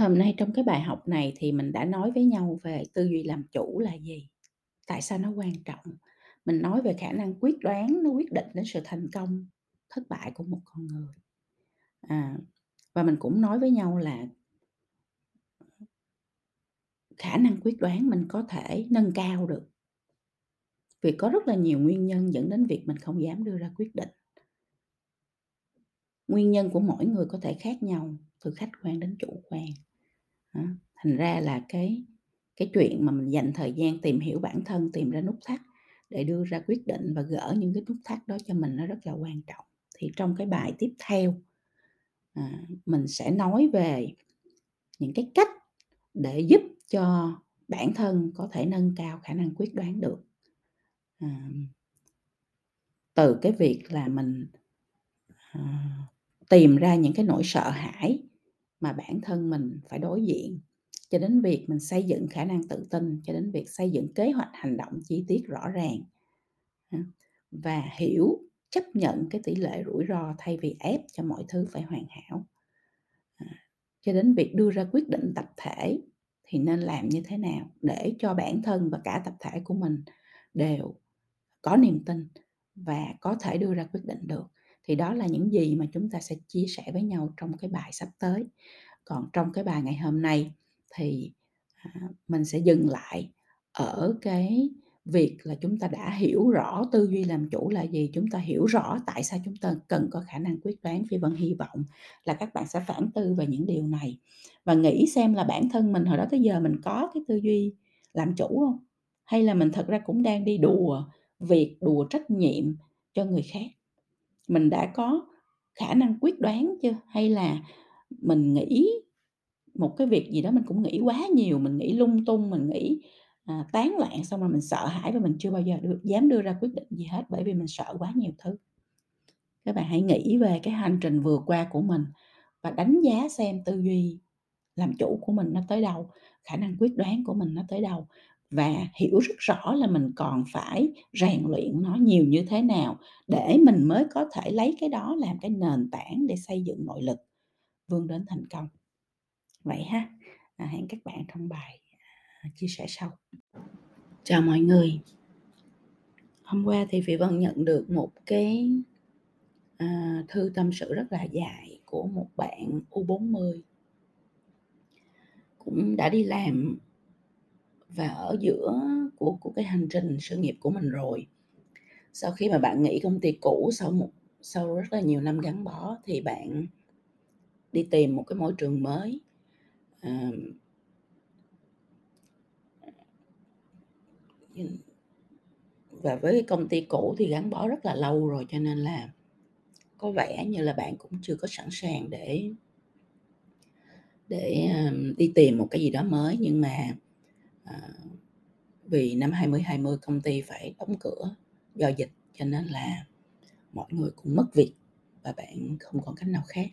Hôm nay trong cái bài học này thì mình đã nói với nhau về tư duy làm chủ là gì, tại sao nó quan trọng. Mình nói về khả năng quyết đoán nó quyết định đến sự thành công, thất bại của một con người. À, và mình cũng nói với nhau là khả năng quyết đoán mình có thể nâng cao được. Vì có rất là nhiều nguyên nhân dẫn đến việc mình không dám đưa ra quyết định. Nguyên nhân của mỗi người có thể khác nhau, từ khách quan đến chủ quan. Đó, thành ra là cái cái chuyện mà mình dành thời gian tìm hiểu bản thân, tìm ra nút thắt để đưa ra quyết định và gỡ những cái nút thắt đó cho mình nó rất là quan trọng. Thì trong cái bài tiếp theo, à, mình sẽ nói về những cái cách để giúp cho bản thân có thể nâng cao khả năng quyết đoán được. À, từ cái việc là mình, à, tìm ra những cái nỗi sợ hãi mà bản thân mình phải đối diện cho đến việc mình xây dựng khả năng tự tin, cho đến việc xây dựng kế hoạch hành động chi tiết rõ ràng. À, và hiểu, chấp nhận cái tỷ lệ rủi ro thay vì ép cho mọi thứ phải hoàn hảo. À, cho đến việc đưa ra quyết định tập thể thì nên làm như thế nào để cho bản thân và cả tập thể của mình đều có niềm tin và có thể đưa ra quyết định được thì đó là những gì mà chúng ta sẽ chia sẻ với nhau trong cái bài sắp tới. Còn trong cái bài ngày hôm nay thì à, mình sẽ dừng lại ở cái việc là chúng ta đã hiểu rõ tư duy làm chủ là gì, chúng ta hiểu rõ tại sao chúng ta cần có khả năng quyết đoán phi vân hy vọng là các bạn sẽ phản tư về những điều này. Và nghĩ xem là bản thân mình hồi đó tới giờ mình có cái tư duy làm chủ không? Hay là mình thật ra cũng đang đi đùa việc, đùa trách nhiệm cho người khác? Mình đã có khả năng quyết đoán chưa? Hay là mình nghĩ một cái việc gì đó mình cũng nghĩ quá nhiều mình nghĩ lung tung mình nghĩ à, tán loạn xong rồi mình sợ hãi và mình chưa bao giờ được dám đưa ra quyết định gì hết bởi vì mình sợ quá nhiều thứ. Các bạn hãy nghĩ về cái hành trình vừa qua của mình và đánh giá xem tư duy làm chủ của mình nó tới đâu khả năng quyết đoán của mình nó tới đâu và hiểu rất rõ là mình còn phải rèn luyện nó nhiều như thế nào để mình mới có thể lấy cái đó làm cái nền tảng để xây dựng nội lực. Vươn đến thành công. Vậy ha à, hẹn các bạn trong bài à, chia sẻ sau. Chào mọi người. Hôm qua thì vị Vân nhận được một cái à, thư tâm sự rất là dài của một bạn U40 cũng đã đi làm và ở giữa của của cái hành trình sự nghiệp của mình rồi. Sau khi mà bạn nghỉ công ty cũ sau một sau rất là nhiều năm gắn bó thì bạn đi tìm một cái môi trường mới. À, và với cái công ty cũ thì gắn bó rất là lâu rồi cho nên là có vẻ như là bạn cũng chưa có sẵn sàng để để đi tìm một cái gì đó mới. Nhưng mà à, vì năm 2020 công ty phải đóng cửa do dịch cho nên là mọi người cũng mất việc và bạn không còn cách nào khác.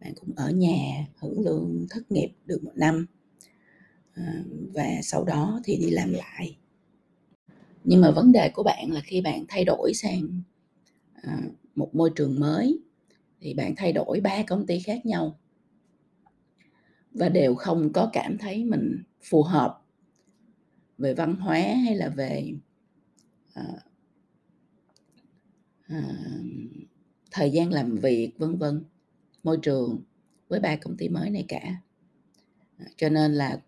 Bạn cũng ở nhà hưởng lương thất nghiệp được một năm à, và sau đó thì đi làm lại. Nhưng mà vấn đề của bạn là khi bạn thay đổi sang à, một môi trường mới thì bạn thay đổi ba công ty khác nhau và đều không có cảm thấy mình phù hợp về văn hóa hay là về à, à, thời gian làm việc vân vân. Môi trường với ba công ty mới này cả. À, cho nên là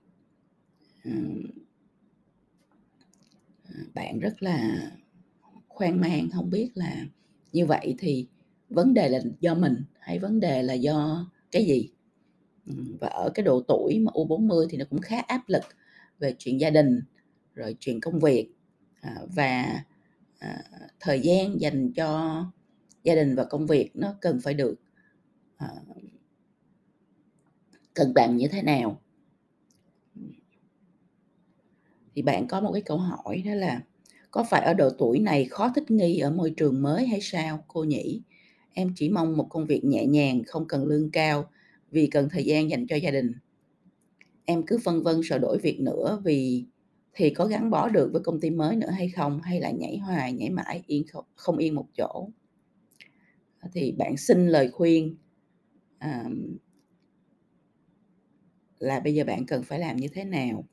à, bạn rất là khoan mang không biết là như vậy thì vấn đề là do mình hay vấn đề là do cái gì? Ừ, và ở cái độ tuổi mà U40 thì nó cũng khá áp lực về chuyện gia đình rồi chuyện công việc à, và à, thời gian dành cho gia đình và công việc nó cần phải được à, cân bằng như thế nào. Thì bạn có một cái câu hỏi đó là, có phải ở độ tuổi này khó thích nghi ở môi trường mới hay sao, cô nhỉ? Em chỉ mong một công việc nhẹ nhàng, không cần lương cao, vì cần thời gian dành cho gia đình. Em cứ phân vân sợ đổi việc nữa vì thì có gắn bó được với công ty mới nữa hay không hay là nhảy hoài nhảy mãi yên không, không yên một chỗ ờ, thì bạn xin lời khuyên à, là bây giờ bạn cần phải làm như thế nào?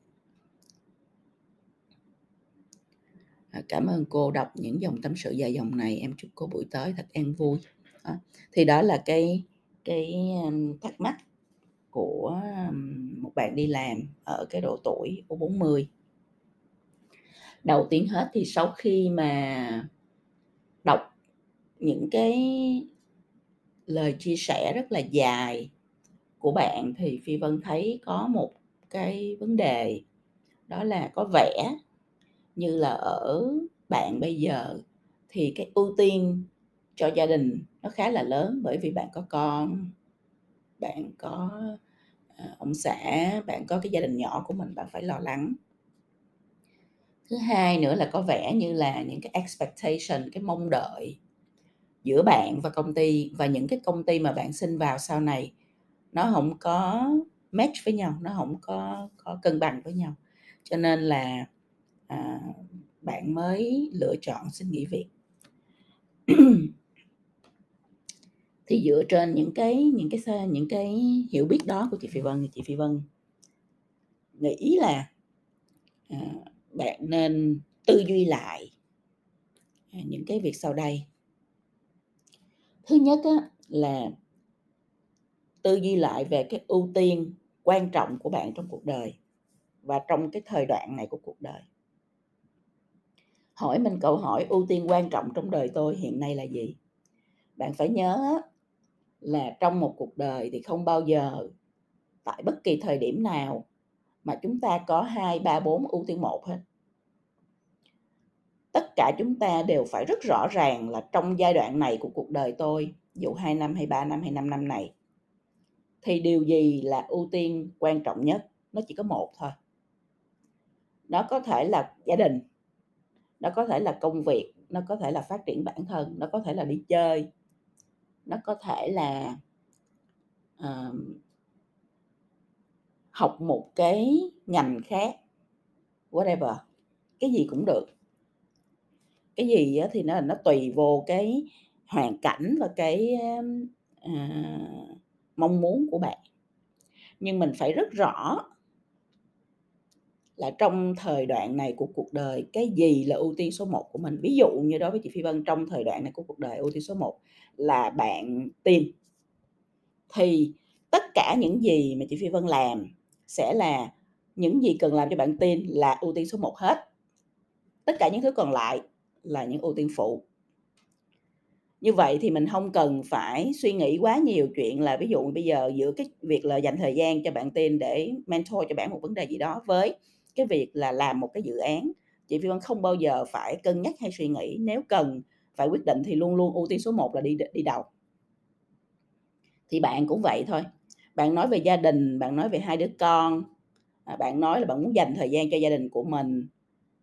À, cảm ơn cô đọc những dòng tâm sự dài dòng này, em chúc cô buổi tới thật an vui. à, thì đó là cái cái, thắc mắc của, một bạn đi làm ở cái độ tuổi U40. Đầu tiên hết thì sau khi mà đọc những cái lời chia sẻ rất là dài của bạn thì Phi Vân thấy có một cái vấn đề, đó là có vẻ như là ở bạn bây giờ thì cái ưu tiên cho gia đình nó khá là lớn, bởi vì bạn có con, bạn có, ờ, ông xã, bạn có cái gia đình nhỏ của mình bạn phải lo lắng. Thứ hai nữa là có vẻ như là những cái expectation, cái mong đợi giữa bạn và công ty và những cái công ty mà bạn xin vào sau này nó không có match với nhau, nó không có có cân bằng với nhau. Cho nên là, à, bạn mới lựa chọn xin nghỉ việc. Thì dựa trên những cái những cái những cái hiểu biết đó của chị Phi Vân thì chị Phi Vân nghĩ là, à, bạn nên tư duy lại, à, những cái việc sau đây. Thứ nhất á là tư duy lại về cái ưu tiên quan trọng của bạn trong cuộc đời và trong cái thời đoạn này của cuộc đời. Hỏi mình câu hỏi ưu tiên quan trọng trong đời tôi hiện nay là gì? Bạn phải nhớ là trong một cuộc đời thì không bao giờ tại bất kỳ thời điểm nào mà chúng ta có 2, 3, 4 ưu tiên một hết. Tất cả chúng ta đều phải rất rõ ràng là trong giai đoạn này của cuộc đời tôi, dụ 2 năm, hay 3 năm, hay 5 năm này thì điều gì là ưu tiên quan trọng nhất? Nó chỉ có một thôi. Nó có thể là gia đình, nó có thể là công việc, nó có thể là phát triển bản thân, nó có thể là đi chơi, nó có thể là, uh, học một cái ngành khác, whatever, cái gì cũng được. Cái gì á thì nó là nó tùy vô cái hoàn cảnh và cái, à, mong muốn của bạn. Nhưng mình phải rất rõ là trong thời đoạn này của cuộc đời, cái gì là ưu tiên số 1 của mình. Ví dụ như đối với chị Phi Vân trong thời đoạn này của cuộc đời, ưu tiên số 1 là bạn teen. Thì tất cả những gì mà chị Phi Vân làm sẽ là những gì cần làm cho bạn tin là ưu tiên số 1 hết. Tất cả những thứ còn lại là những ưu tiên phụ. Như vậy thì mình không cần phải suy nghĩ quá nhiều chuyện là ví dụ bây giờ giữa cái việc là dành thời gian cho bạn tin để mentor cho bạn một vấn đề gì đó với cái việc là làm một cái dự án, chị Phi Vân không bao giờ phải cân nhắc hay suy nghĩ, nếu cần phải quyết định thì luôn luôn ưu tiên số 1 là đi đi đầu. Thì bạn cũng vậy thôi, bạn nói về gia đình, bạn nói về hai đứa con, à, bạn nói là bạn muốn dành thời gian cho gia đình của mình,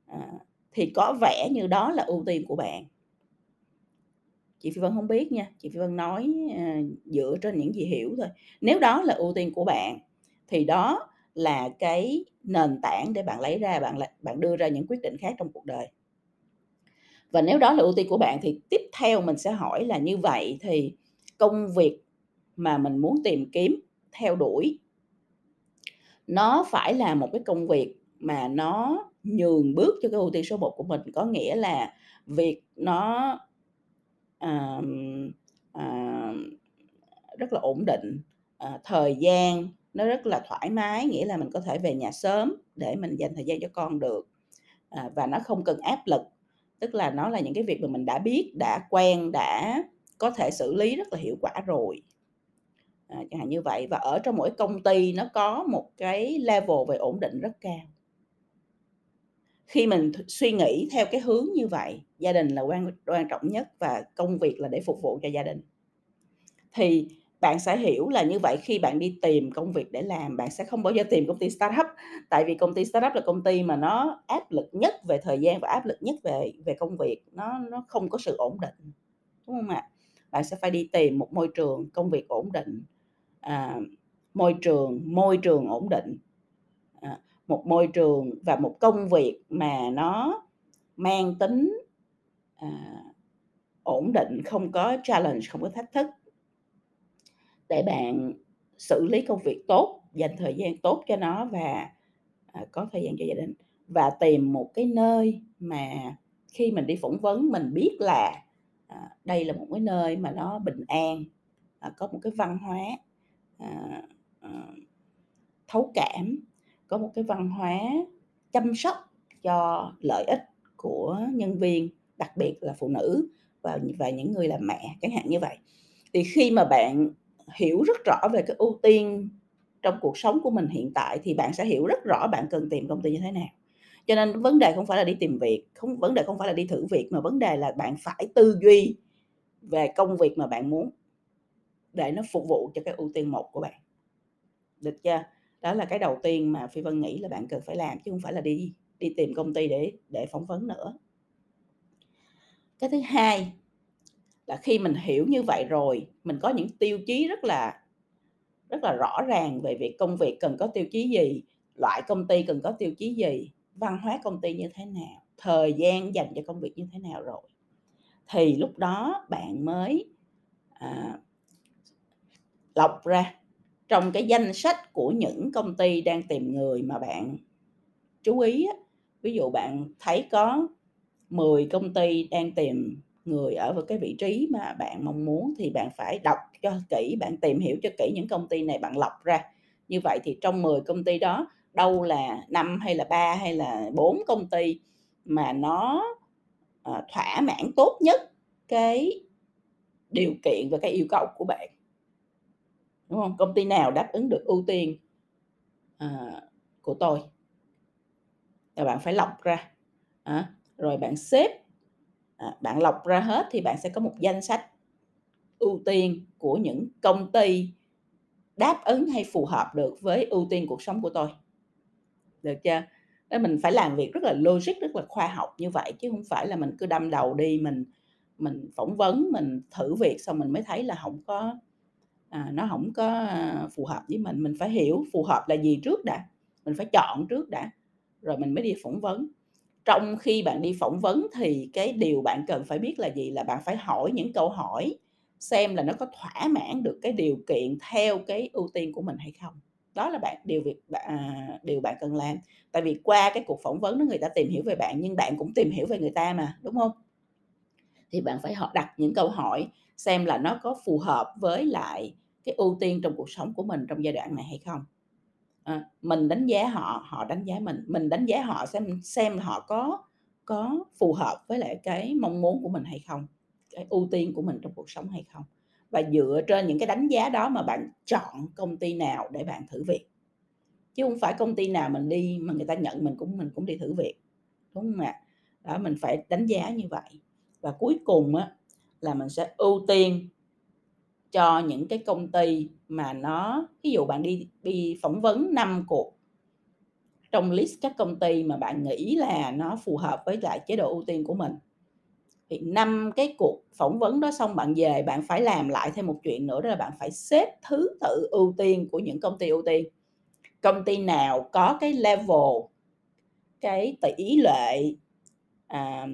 à, thì có vẻ như đó là ưu tiên của bạn. Chị Phi Vân không biết nha, chị Phi Vân nói, à, dựa trên những gì hiểu thôi. Nếu đó là ưu tiên của bạn thì đó là cái nền tảng để bạn lấy ra, bạn bạn đưa ra những quyết định khác trong cuộc đời. Và nếu đó là ưu tiên của bạn thì tiếp theo mình sẽ hỏi là như vậy thì công việc mà mình muốn tìm kiếm, theo đuổi nó phải là một cái công việc mà nó nhường bước cho cái ưu tiên số 1 của mình. Có nghĩa là việc nó, à, à, rất là ổn định, à, thời gian nó rất là thoải mái, nghĩa là mình có thể về nhà sớm để mình dành thời gian cho con được, à, và nó không cần áp lực. Tức là nó là những cái việc mà mình đã biết, đã quen, đã có thể xử lý rất là hiệu quả rồi. À, chẳng hạn như vậy, và ở trong mỗi công ty nó có một cái level về ổn định rất cao. Khi mình th suy nghĩ theo cái hướng như vậy, gia đình là quan quan trọng nhất và công việc là để phục vụ cho gia đình. Thì bạn sẽ hiểu là như vậy khi bạn đi tìm công việc để làm, bạn sẽ không bao giờ tìm công ty startup, tại vì công ty startup là công ty mà nó áp lực nhất về thời gian và áp lực nhất về về công việc, nó nó không có sự ổn định, đúng không ạ? Bạn sẽ phải đi tìm một môi trường công việc ổn định, à, môi trường môi trường ổn định, à, một môi trường và một công việc mà nó mang tính, à, ổn định, không có challenge, không có thách thức. Để bạn xử lý công việc tốt, dành thời gian tốt cho nó và, à, có thời gian cho gia đình. Và tìm một cái nơi mà khi mình đi phỏng vấn mình biết là, à, đây là một cái nơi mà nó bình an, à, có một cái văn hóa, À, à, thấu cảm, có một cái văn hóa chăm sóc cho lợi ích của nhân viên, đặc biệt là phụ nữ và và những người làm mẹ, chẳng hạn như vậy. Thì khi mà bạn hiểu rất rõ về cái ưu tiên trong cuộc sống của mình hiện tại thì bạn sẽ hiểu rất rõ bạn cần tìm công ty như thế nào. Cho nên vấn đề không phải là đi tìm việc, không vấn đề không phải là đi thử việc mà vấn đề là bạn phải tư duy về công việc mà bạn muốn để nó phục vụ cho cái ưu tiên một của bạn. Được chưa? Đó là cái đầu tiên mà Phi Vân nghĩ là bạn cần phải làm chứ không phải là đi đi tìm công ty để để phỏng vấn nữa. Cái thứ hai là khi mình hiểu như vậy rồi, mình có những tiêu chí rất là rất là rõ ràng về việc công việc cần có tiêu chí gì, loại công ty cần có tiêu chí gì, văn hóa công ty như thế nào, thời gian dành cho công việc như thế nào rồi. Thì lúc đó bạn mới, à lọc ra trong cái danh sách của những công ty đang tìm người mà bạn chú ý. Ví dụ bạn thấy có 10 công ty đang tìm người ở cái vị trí mà bạn mong muốn thì bạn phải đọc cho kỹ, bạn tìm hiểu cho kỹ những công ty này bạn lọc ra. Như vậy thì trong 10 công ty đó, đâu là 5 hay là 3 hay là 4 công ty mà nó, ờ, thỏa mãn tốt nhất cái điều kiện và cái yêu cầu của bạn. Đúng không Công ty nào đáp ứng được ưu tiên, à, của tôi. là bạn phải lọc ra, à, rồi bạn xếp, à, bạn lọc ra hết thì bạn sẽ có một danh sách ưu tiên của những công ty đáp ứng hay phù hợp được với ưu tiên cuộc sống của tôi. Được chưa? Nên mình phải làm việc rất là logic, rất là khoa học như vậy chứ không phải là mình cứ đâm đầu đi mình mình phỏng vấn, mình thử việc xong mình mới thấy là không có, à, nó không có, à, phù hợp với mình. Mình phải hiểu phù hợp là gì trước đã, mình phải chọn trước đã, rồi mình mới đi phỏng vấn. Trong khi bạn đi phỏng vấn thì cái điều bạn cần phải biết là gì? Là bạn phải hỏi những câu hỏi xem là nó có thỏa mãn được cái điều kiện theo cái ưu tiên của mình hay không. Đó là bạn điều việc à, điều bạn cần làm. Tại vì qua cái cuộc phỏng vấn đó người ta tìm hiểu về bạn nhưng bạn cũng tìm hiểu về người ta mà, đúng không? Thì bạn phải đặt những câu hỏi xem là nó có phù hợp với lại cái ưu tiên trong cuộc sống của mình trong giai đoạn này hay không. à, mình đánh giá họ, họ đánh giá mình, mình đánh giá họ xem xem họ có có phù hợp với lại cái mong muốn của mình hay không, cái ưu tiên của mình trong cuộc sống hay không. Và dựa trên những cái đánh giá đó mà bạn chọn công ty nào để bạn thử việc. Chứ không phải công ty nào mình đi mà người ta nhận mình cũng mình cũng đi thử việc, đúng không ạ? Đó, mình phải đánh giá như vậy. Và cuối cùng á là mình sẽ ưu tiên cho những cái công ty mà nó ví dụ bạn đi đi phỏng vấn 5 cuộc trong list các công ty mà bạn nghĩ là nó phù hợp với lại chế độ ưu tiên của mình. Thì năm cái cuộc phỏng vấn đó xong bạn về bạn phải làm lại thêm một chuyện nữa đó là bạn phải xếp thứ tự ưu tiên của những công ty ưu tiên. Công ty nào có cái level, cái tỷ lệ, à,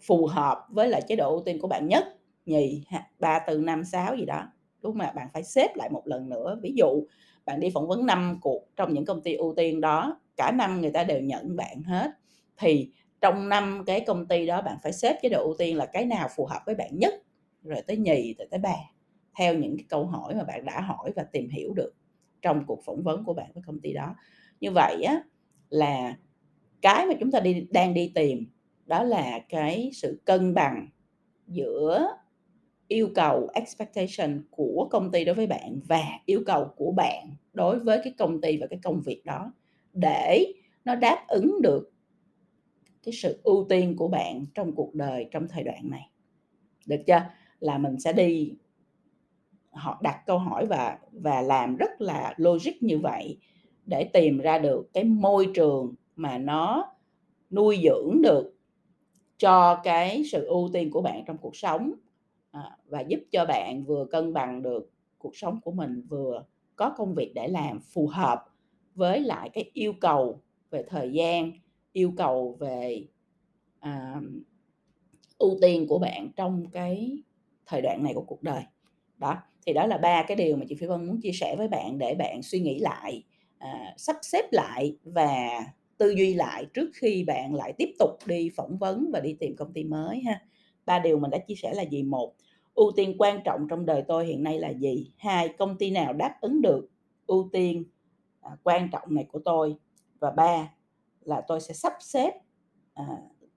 phù hợp với lại chế độ ưu tiên của bạn nhất, nhì, ba, từ năm sáu gì đó, đúng mà ạ? Bạn phải xếp lại một lần nữa. Ví dụ bạn đi phỏng vấn 5 cuộc trong những công ty ưu tiên đó, cả năm người ta đều nhận bạn hết, thì trong năm cái công ty đó bạn phải xếp chế độ ưu tiên là cái nào phù hợp với bạn nhất, rồi tới nhì, rồi tới ba, theo những cái câu hỏi mà bạn đã hỏi và tìm hiểu được trong cuộc phỏng vấn của bạn với công ty đó. Như vậy á là cái mà chúng ta đi đang đi tìm đó là cái sự cân bằng giữa yêu cầu expectation của công ty đối với bạn và yêu cầu của bạn đối với cái công ty và cái công việc đó, để nó đáp ứng được cái sự ưu tiên của bạn trong cuộc đời trong thời đoạn này. Được chưa? Là mình sẽ đi họ đặt câu hỏi và và làm rất là logic như vậy để tìm ra được cái môi trường mà nó nuôi dưỡng được cho cái sự ưu tiên của bạn trong cuộc sống, à, và giúp cho bạn vừa cân bằng được cuộc sống của mình, vừa có công việc để làm phù hợp với lại cái yêu cầu về thời gian, yêu cầu về, à, ưu tiên của bạn trong cái thời đoạn này của cuộc đời. Đó, Thì đó là ba cái điều mà chị Phi Vân muốn chia sẻ với bạn để bạn suy nghĩ lại, à, sắp xếp lại và tư duy lại trước khi bạn lại tiếp tục đi phỏng vấn và đi tìm công ty mới ha. Ba điều mình đã chia sẻ là gì? Một, ưu tiên quan trọng trong đời tôi hiện nay là gì? Hai, công ty nào đáp ứng được ưu tiên, à, quan trọng này của tôi? Và ba là tôi sẽ sắp xếp, à,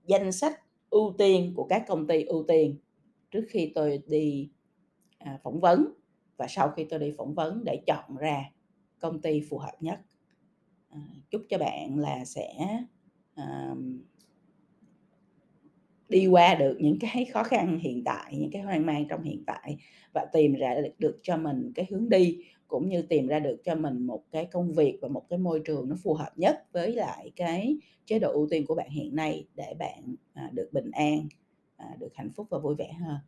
danh sách ưu tiên của các công ty ưu tiên trước khi tôi đi, à, phỏng vấn và sau khi tôi đi phỏng vấn để chọn ra công ty phù hợp nhất. À, chúc cho bạn là sẽ, à, đi qua được những cái khó khăn hiện tại, những cái hoang mang trong hiện tại và tìm ra được được cho mình cái hướng đi, cũng như tìm ra được cho mình một cái công việc và một cái môi trường nó phù hợp nhất với lại cái chế độ ưu tiên của bạn hiện nay để bạn, à, được bình an, à, được hạnh phúc và vui vẻ hơn.